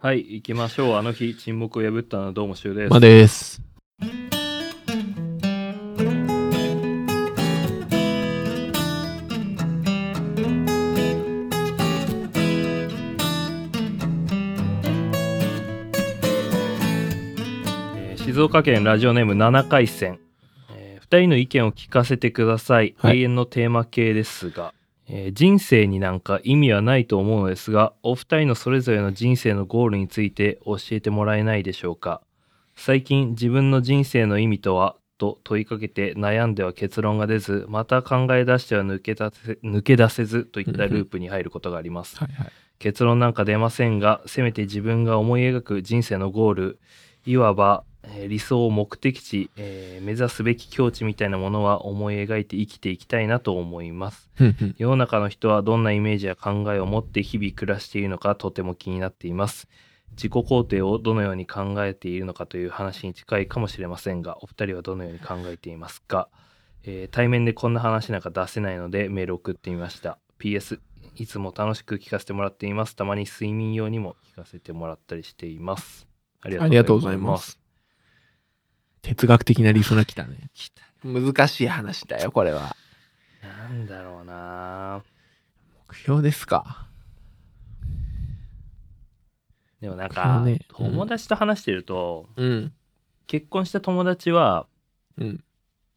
はい、行きましょう。あの日、沈黙を破ったのはどうもしゅうです。まあです。えー静岡県ラジオネーム7回戦、え2人の意見を聞かせてください、はい永遠のテーマ系ですが、えー人生になんか意味はないと思うのですがお二人のそれぞれの人生のゴールについて教えてもらえないでしょうか？最近自分の人生の意味とはと問いかけて悩んでは結論が出ずまた考え出しては抜け出せ抜け出せずといったループに入ることがありますはいはい。結論なんか出ませんがせめて自分が思い描く人生のゴールいわば、えー理想目的地、えー目指すべき境地みたいなものは思い描いて生きていきたいなと思います。世の中の人はどんなイメージや考えを持って日々暮らしているのかとても気になっています。自己肯定をどのように考えているのかという話に近いかもしれませんがお二人はどのように考えていますか、えー対面でこんな話なんか出せないのでメール送ってみました。PS いつも楽しく聞かせてもらっています。たまに睡眠用にも聞かせてもらったりしています。ありがとうございます。哲学的なリスナー来たね。来た難しい話だよ、これは。なんだろうな目標ですか？でもなんか、ねうん友達と話してるとうん。結婚した友達はうん。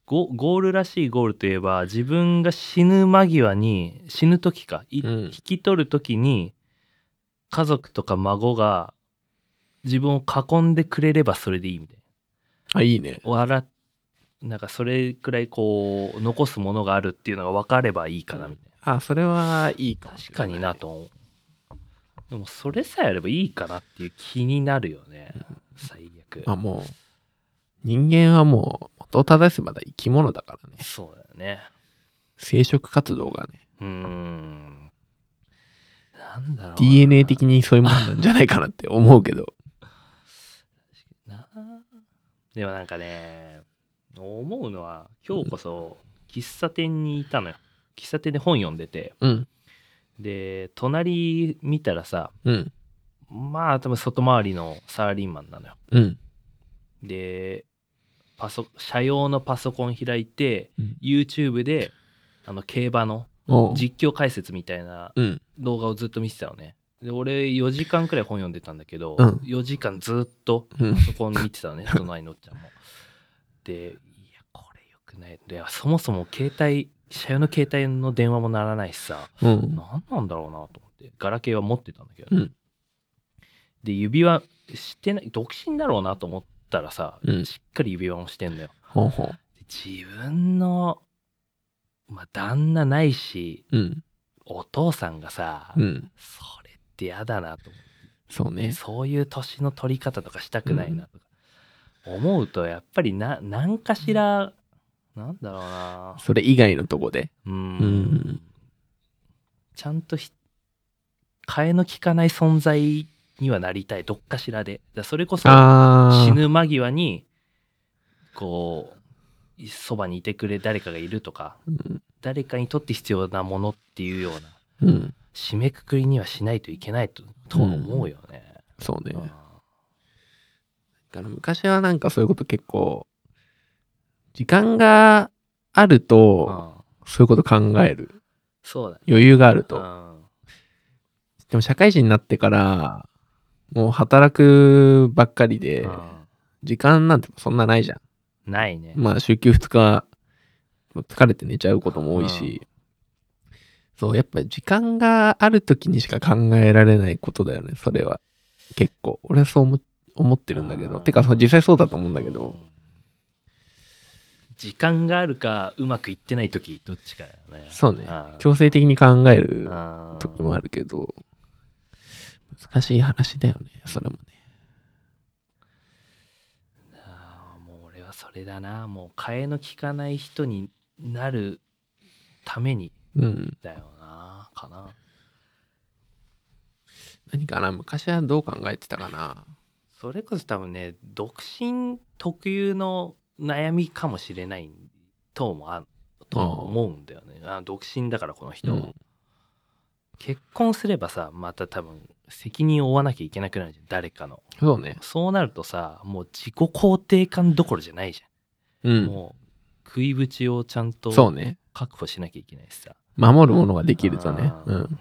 ゴゴールらしいゴールといえば自分が死ぬ間際に死ぬ時か、いうん引き取る時に家族とか孫が自分を囲んでくれればそれでいいみたいあ、いいね。な笑っなんかそれくらいこう残すものがあるっていうのが分かればいいかなみたいあ、それはいいかなもしれ確かにな。と思う。でもそれさえあればいいかなっていう気になるよね。最悪。まあもう、人間はもう、元を正せばだ生き物だからね。そうだよね。生殖活動がね、うーん。なんだろうな。DNA 的にそういうものなんじゃないかなって思うけど。なでもなんかね思うのは今日こそ喫茶店にいたのよ喫茶店で本読んでてうん。で隣見たらさうん。まあ多分外回りのサラリーマンなのようん。でパソ社用のパソコン開いて、うん YouTube であの競馬の実況解説みたいなうん。動画をずっと見てたのねで俺4時間くらい本読んでたんだけど、うん4時間ずっとうんパソコン見てたのね 隣のおっちゃんもでいやこれよくないでそもそも携帯社用の携帯の電話も鳴らないしさうん。何なんだろうなと思ってガラケーは持ってたんだけど、うんで指輪してない独身だろうなと思ったらさ、うんしっかり指輪もしてんだよほうほう。で自分のまあ旦那ないしうん。お父さんがさ、うん。それって嫌だなと思って。そうね。そういう年の取り方とかしたくないなとか、思うとやっぱりな何かしらなんだろうな。それ以外のとこで。うん。うん。ちゃんとひ替えの利かない存在にはなりたい。どっかしらで。だそれこそ。死ぬ間際にこうそばにいてくれ誰かがいるとか。うん。誰かにとって必要なものっていうようなうん。締めくくりにはしないといけないととは思うよね。そうね。うんだから昔はなんかそういうこと結構、時間があると、うんそういうこと考える。そうだね。余裕があると。うんでも社会人になってから、もう働くばっかりで、うん時間なんてそんなないじゃん。ないね。まあ、週休2日、疲れて寝ちゃうことも多いし、そう、やっぱり時間がある時にしか考えられないことだよね、それは。結構。俺はそう思思ってるんだけど。うんてか、実際そうだと思うんだけど。時間があるかうまくいってない時どっちかだよね。そうねん強制的に考えるうん時もあるけど、難しい話だよね、それもね。もう俺はそれだなもう替えの利かない人になるためにうん。だよなかな。何かな昔はどう考えてたかな？それこそ多分ね独身特有の悩みかもしれないともあとも思うんだよね。あ独身だからこの人、うん。結婚すればさまた多分責任を負わなきゃいけなくなるじゃん誰かの。そうね。そうなるとさもう自己肯定感どころじゃないじゃん、うん。もう食いぶちをちゃんと。確保しなきゃいけないしさ守るものができるとね。うん。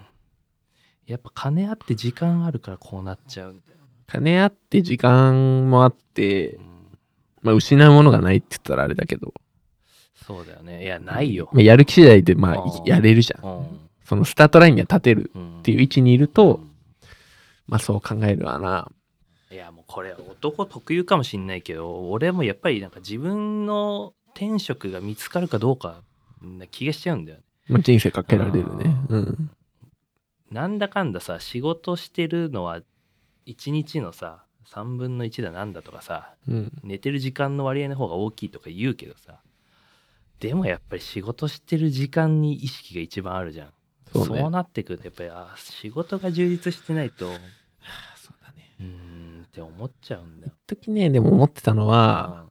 やっぱ金あって時間あるからこうなっちゃう。んだよ、金あって時間もあってう、ん。まあ失うものがないって言ったらあれだけど、そうだよね。いやないよ、まあやる気次第でまあやれるじゃん。うん。そのスタートラインには立てるうんっていう位置にいると、うん。まあそう考えるわな。いやもうこれ男特有かもしんないけど俺もやっぱりなんか自分の天職が見つかるかどうかな気がしちゃうんだよねまあ人生かけられるね。うん。なんだかんださ仕事してるのは1日のさ3分の1だなんだとかさうん。寝てる時間の割合の方が大きいとか言うけどさでもやっぱり仕事してる時間に意識が一番あるじゃんそうね。なってくるとやっぱりあ仕事が充実してないとうそうだね。ーんって思っちゃうんだよ。一時ね、でも思ってたのは、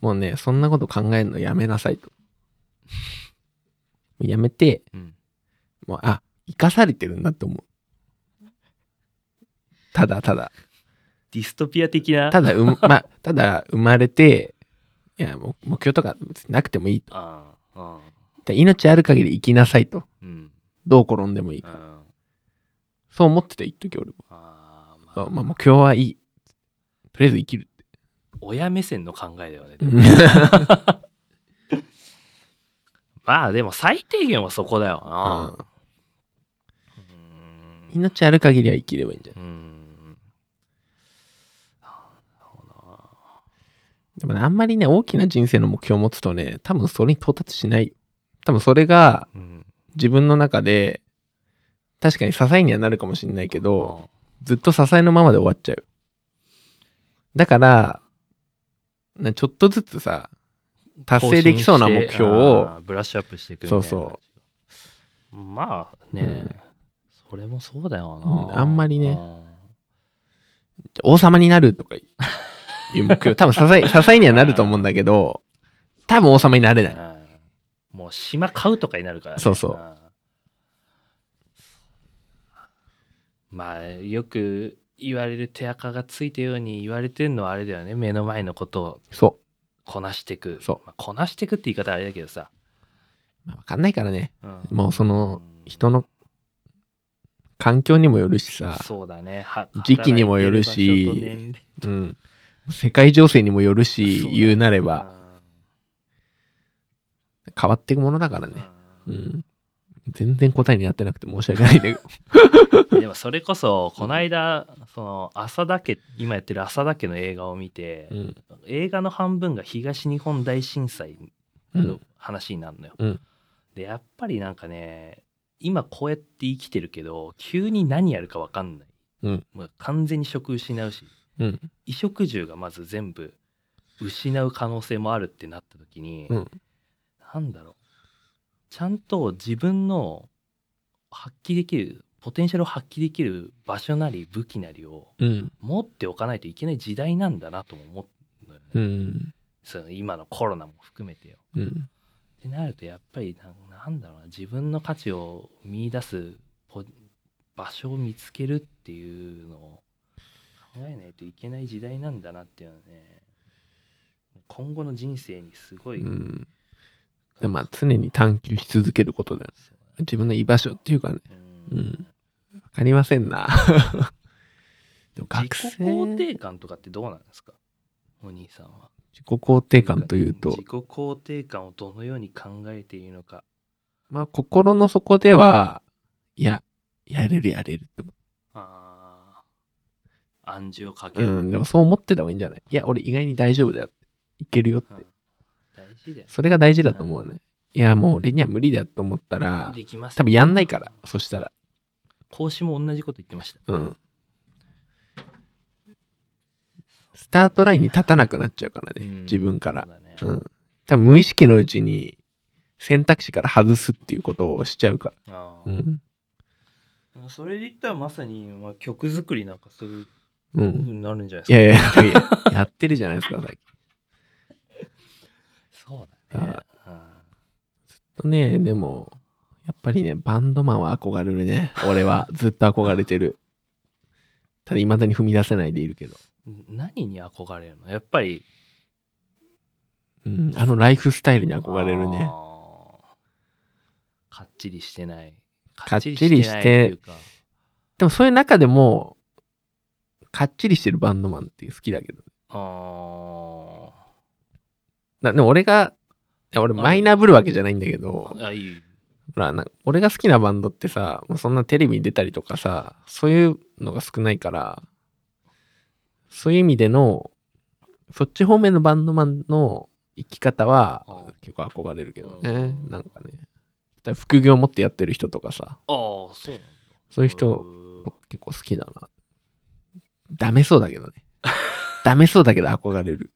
もうね、そんなこと考えるのやめなさいと。やめて、うんもう、あ、生かされてるんだって思う。ただただ。ディストピア的な？ただ、うま、まただ生まれて、いや、もう目標とかなくてもいいと。ああで命ある限り生きなさいと。うんどう転んでもいいかそう思ってた、一時俺も。あーまあまあ、目標はいい。とりあえず生きるって。親目線の考えだよね。うんまあでも最低限はそこだよな。うん命ある限りは生きればいいんじゃない？うんでもね、あんまりね、大きな人生の目標を持つとね、多分それに到達しないよ。多分それがうん自分の中で、確かに支えにはなるかもしれないけど、ずっと支えのままで終わっちゃう。だから、なちょっとずつさ、達成できそうな目標を、ブラッシュアップしていくそうそまあね、うんそれもそうだよな、うんあんまりね。うん王様になるとかいう目標、多分支え、支えにはなると思うんだけど、多分王様になれない。うん。もう島買うとかになるから、ね、そうそう。ん。まあよく言われる手垢がついたように言われてるのはあれだよね。目の前のことを。そこなしていく。そう。まあ、こなしていくって言い方はあれだけどさ、う。まあわかんないからね。うん。もうその、人の環境にもよるしさ、そうだね。は時期にもよるし。うん。世界情勢にもよるし、言うなれば、変わっていくものだからね。ううんん。全然答えになってなくて申し訳ないんだけど。う んでもそれこそこの間その浅田家今やってる浅田家の映画を見て、うん。映画の半分が東日本大震災のうん。話になるのよ。うんでやっぱりなんかね今こうやって生きてるけど急に何やるか分かんない、うんもう完全に職失うしうん。衣食住がまず全部失う可能性もあるってなった時に、うんなんだろうちゃんと自分の発揮できるポテンシャルを発揮できる場所なり武器なりをうん。持っておかないといけない時代なんだなとも思うのよね、うん。その今のコロナも含めてよ。うん。ってなるとやっぱりななんだろうな自分の価値を見出すポ場所を見つけるっていうのを考えないといけない時代なんだなっていうのはね今後の人生にすごい、うん。でまあ、常に探求し続けることだよ。自分の居場所っていうかね。うんうん。わかりませんな。でも学自己生肯定感とかってどうなんですか？お兄さんは。自己肯定感というと自、己肯定感をどのように考えているのか。まあ、心の底では、いや、やれるやれるって思ああ暗示をかけう。る。うん、でもそう思ってた方がいいんじゃない？いや、俺意外に大丈夫だよって。いけるよって。それが大事だと思うね。いや、もう俺には無理だと思ったら、できます。多分やんないから、そしたら。講師も同じこと言ってました。うん。スタートラインに立たなくなっちゃうからね、うん自分からそう。だねうん。多分無意識のうちに選択肢から外すっていうことをしちゃうから。うん。それで言ったらまさに、まあ、曲作りなんかそういうん。になるんじゃないですか。いやいやいや、やってるじゃないですか、最近。そうだね。とね、でも、やっぱりね、バンドマンは憧れるね。俺は ずっと憧れてる。ただ未だに踏み出せないでいるけど。何に憧れるの？やっぱりうん、あのライフスタイルに憧れるね。かっちりしてないかっちりしてでもそういう中でも、かっちりしてるバンドマンって好きだけど。あなでも俺が、いや俺マイナーぶるわけじゃないんだけど、ーあいいほら、な俺が好きなバンドってさ、もうそんなテレビに出たりとかさ、そういうのが少ないから、そういう意味での、そっち方面のバンドマンの生き方はうん結構憧れるけどね。うんなんかね。副業持ってやってる人とかさ、ああそうなんだそういう人結構好きだな。ダメそうだけどね。ダメそうだけど憧れる。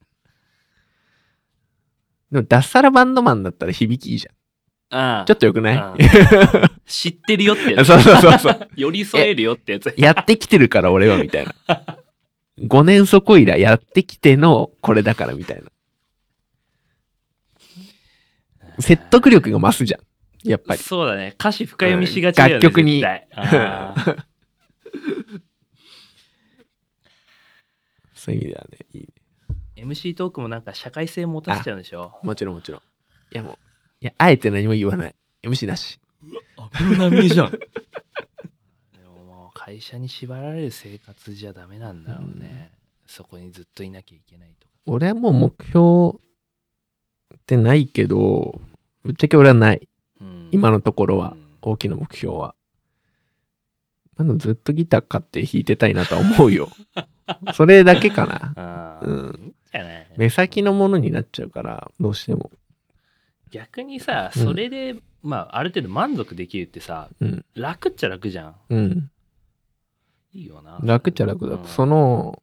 でも、脱サラバンドマンだったら響きいいじゃん。ああちょっとよくない？うん知ってるよってやつそうそうそうそう。寄り添えるよってやつやってきてるから俺はみたいな。5年そこいらやってきてのこれだからみたいな。説得力が増すじゃん。やっぱり。そうだね歌詞深読みしがちだよね楽曲に そういう意味ではね、いいね。MC トークもなんか社会性持たせちゃうんでしょ？もちろんもちろん。いやもう、いや、あえて何も言わない。MC なし。アプロ並みじゃん でももう会社に縛られる生活じゃダメなんだろうね、そこにずっといなきゃいけないとか俺はもう目標ってないけど、ぶっちゃけ俺はない。うん今のところはう。ん大きな目標は。まあでもずっとギター買って弾いてたいなとは思うよ。それだけかな。うんいいんじゃない目先のものになっちゃうから、どうしても。逆にさうんそれで、まあある程度満足できるってさうん。楽っちゃ楽じゃんうん。いいよな楽っちゃ楽だ。うんその、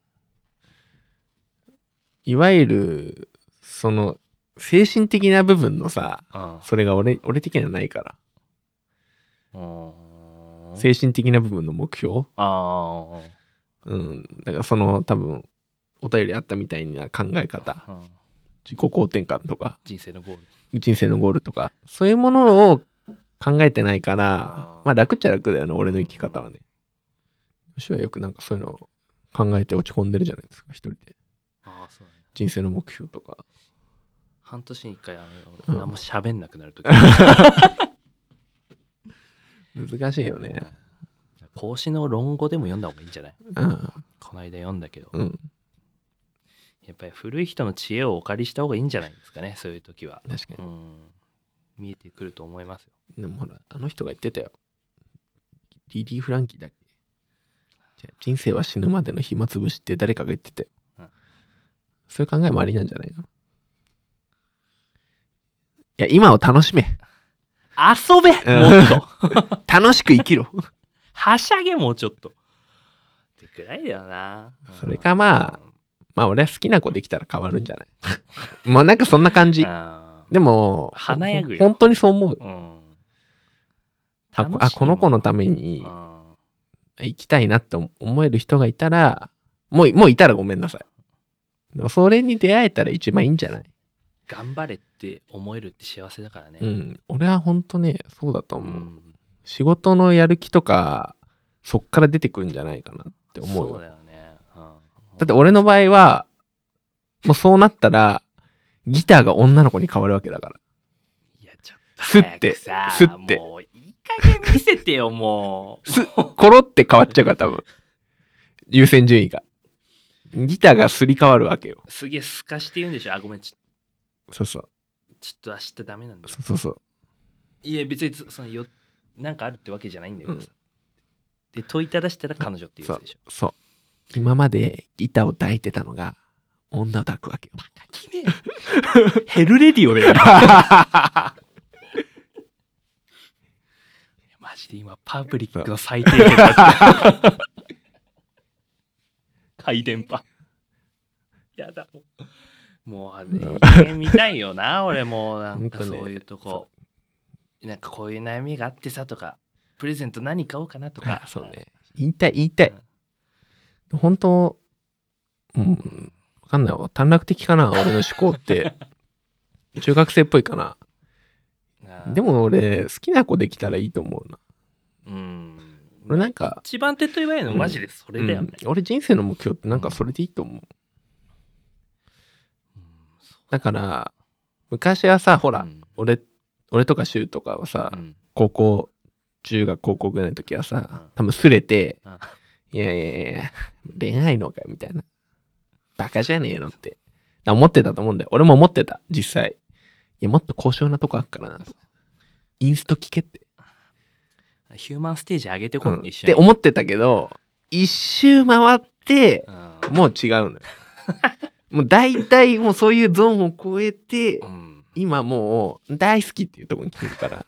いわゆる、その、精神的な部分のさ、うんそれが俺、俺的にはないから。うん精神的な部分の目標？あうん。だからその、多分、お便りあったみたいな考え方、あ、うん。自己肯定感とか、人生のゴール。人生のゴールとか、そういうものを考えてないから、まあ楽っちゃ楽だよね、俺の生き方はね。私はよくなんかそういうのを考えて落ち込んでるじゃないですか、一人で。ああそうだね。人生の目標とか。半年に一回あうん。の何も喋んなくなるとき難しいよね。孔子の論語でも読んだ方がいいんじゃない？うん。この間読んだけど、うん。やっぱり古い人の知恵をお借りした方がいいんじゃないですかねそういう時は、確かに。うん、見えてくると思いますよ。でもほら、あの人が言ってたよ。リリー・フランキーだっけ？じゃあ人生は死ぬまでの暇つぶしって誰かが言ってたよ。うん。そういう考えもありなんじゃないの？いや、今を楽しめ。遊べうん。もっと。楽しく生きろ。はしゃげもうちょっと。ってくらいだよな。それかまあまあ俺は好きな子できたら変わるんじゃない？まあなんかそんな感じ。あでも、華やぐよ本当にそう思う。うんあ、こあこの子のためにうん生きたいなって思える人がいたら、もう、もういたらごめんなさい。でもそれに出会えたら一番いいんじゃない？頑張れって思えるって幸せだからねうん。俺は本当ね、そうだとう思う。ん仕事のやる気とか、そっから出てくるんじゃないかなって思うよ。そうだよね、うんだって俺の場合は、もうそうなったら、ギターが女の子に変わるわけだから。いやちょっとすってさすってもういい加減見せてよもうす、コロって変わっちゃうから多分。優先順位が。ギターがすり替わるわけよ。すげえすかして言うんでしょ？あごめんちそうそう。ちょっと明日ダメなんだよそうそうそう。いや別にそのよなんかあるってわけじゃないんだけどさ、で問いただしたら彼女って言うやつでしょそう。今までギターを抱いてたのが、女を抱くわけよ。ヘルレディオだよ。マジで今パブリックの最低限だった。回電波。やだ。もうもうあれ見たいよな 俺もうなんかそういうとこ、なんかこういう悩みがあってさとかプレゼント何買おうかなとか。あそうね。言いたい、言いたい。本当、うん、わかんないわ。短絡的かな、俺の思考って。中学生っぽいかな。でも俺、好きな子できたらいいと思うな。うん。俺なんか、一番手っ取り早いのマジでそれだよね、うん。俺人生の目標ってなんかそれでいいと思う。うん。だから、昔はさ、ほら、うん。俺、俺とか柊とかはさ、うん。高校、中学高校ぐらいの時はさうん、多分すれて、あいやいやいや、恋愛のかよ、みたいな。バカじゃねえのって。思ってたと思うんだよ。俺も思ってた、実際。いや、もっと高尚なとこあっからな。インスト聞けって。ヒューマンステージ上げてこうんう、一緒にって思ってたけど、一周回って、うんもう違うのよ。もう大体もうそういうゾーンを超えてう、ん今もう大好きっていうところに来てるから、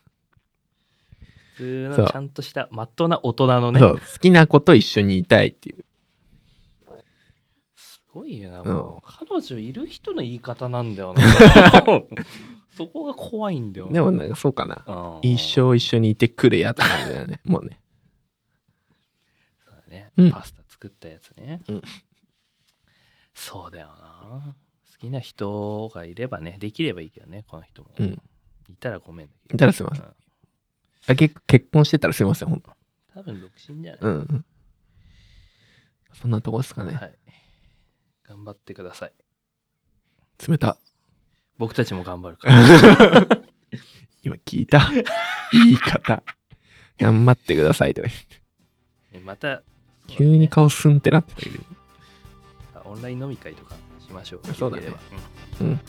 普通のちゃんとしたまっとうな大人のね。そう、好きな子と一緒にいたいっていう。すごいよな、ん。もう彼女いる人の言い方なんだよな。そこが怖いんだよでもなんかそうかな。うん一生一緒にいてくれやって感じだよね。もうね。そうだね、うん。パスタ作ったやつね、うん。そうだよな。好きな人がいればねできればいいけどねこの人も、うん。いたらごめんだけど。いたらすいませんあ結結婚してたらすいません、ほんと。多分独身じゃない、うん。そんなとこですかね。はい頑張ってください冷た。僕たちも頑張るから 今聞いた 言い方。頑張ってくださいとか言ってまた急に顔スンってなってたけど。オンライン飲み会とかしましょう。そうだねうんうん。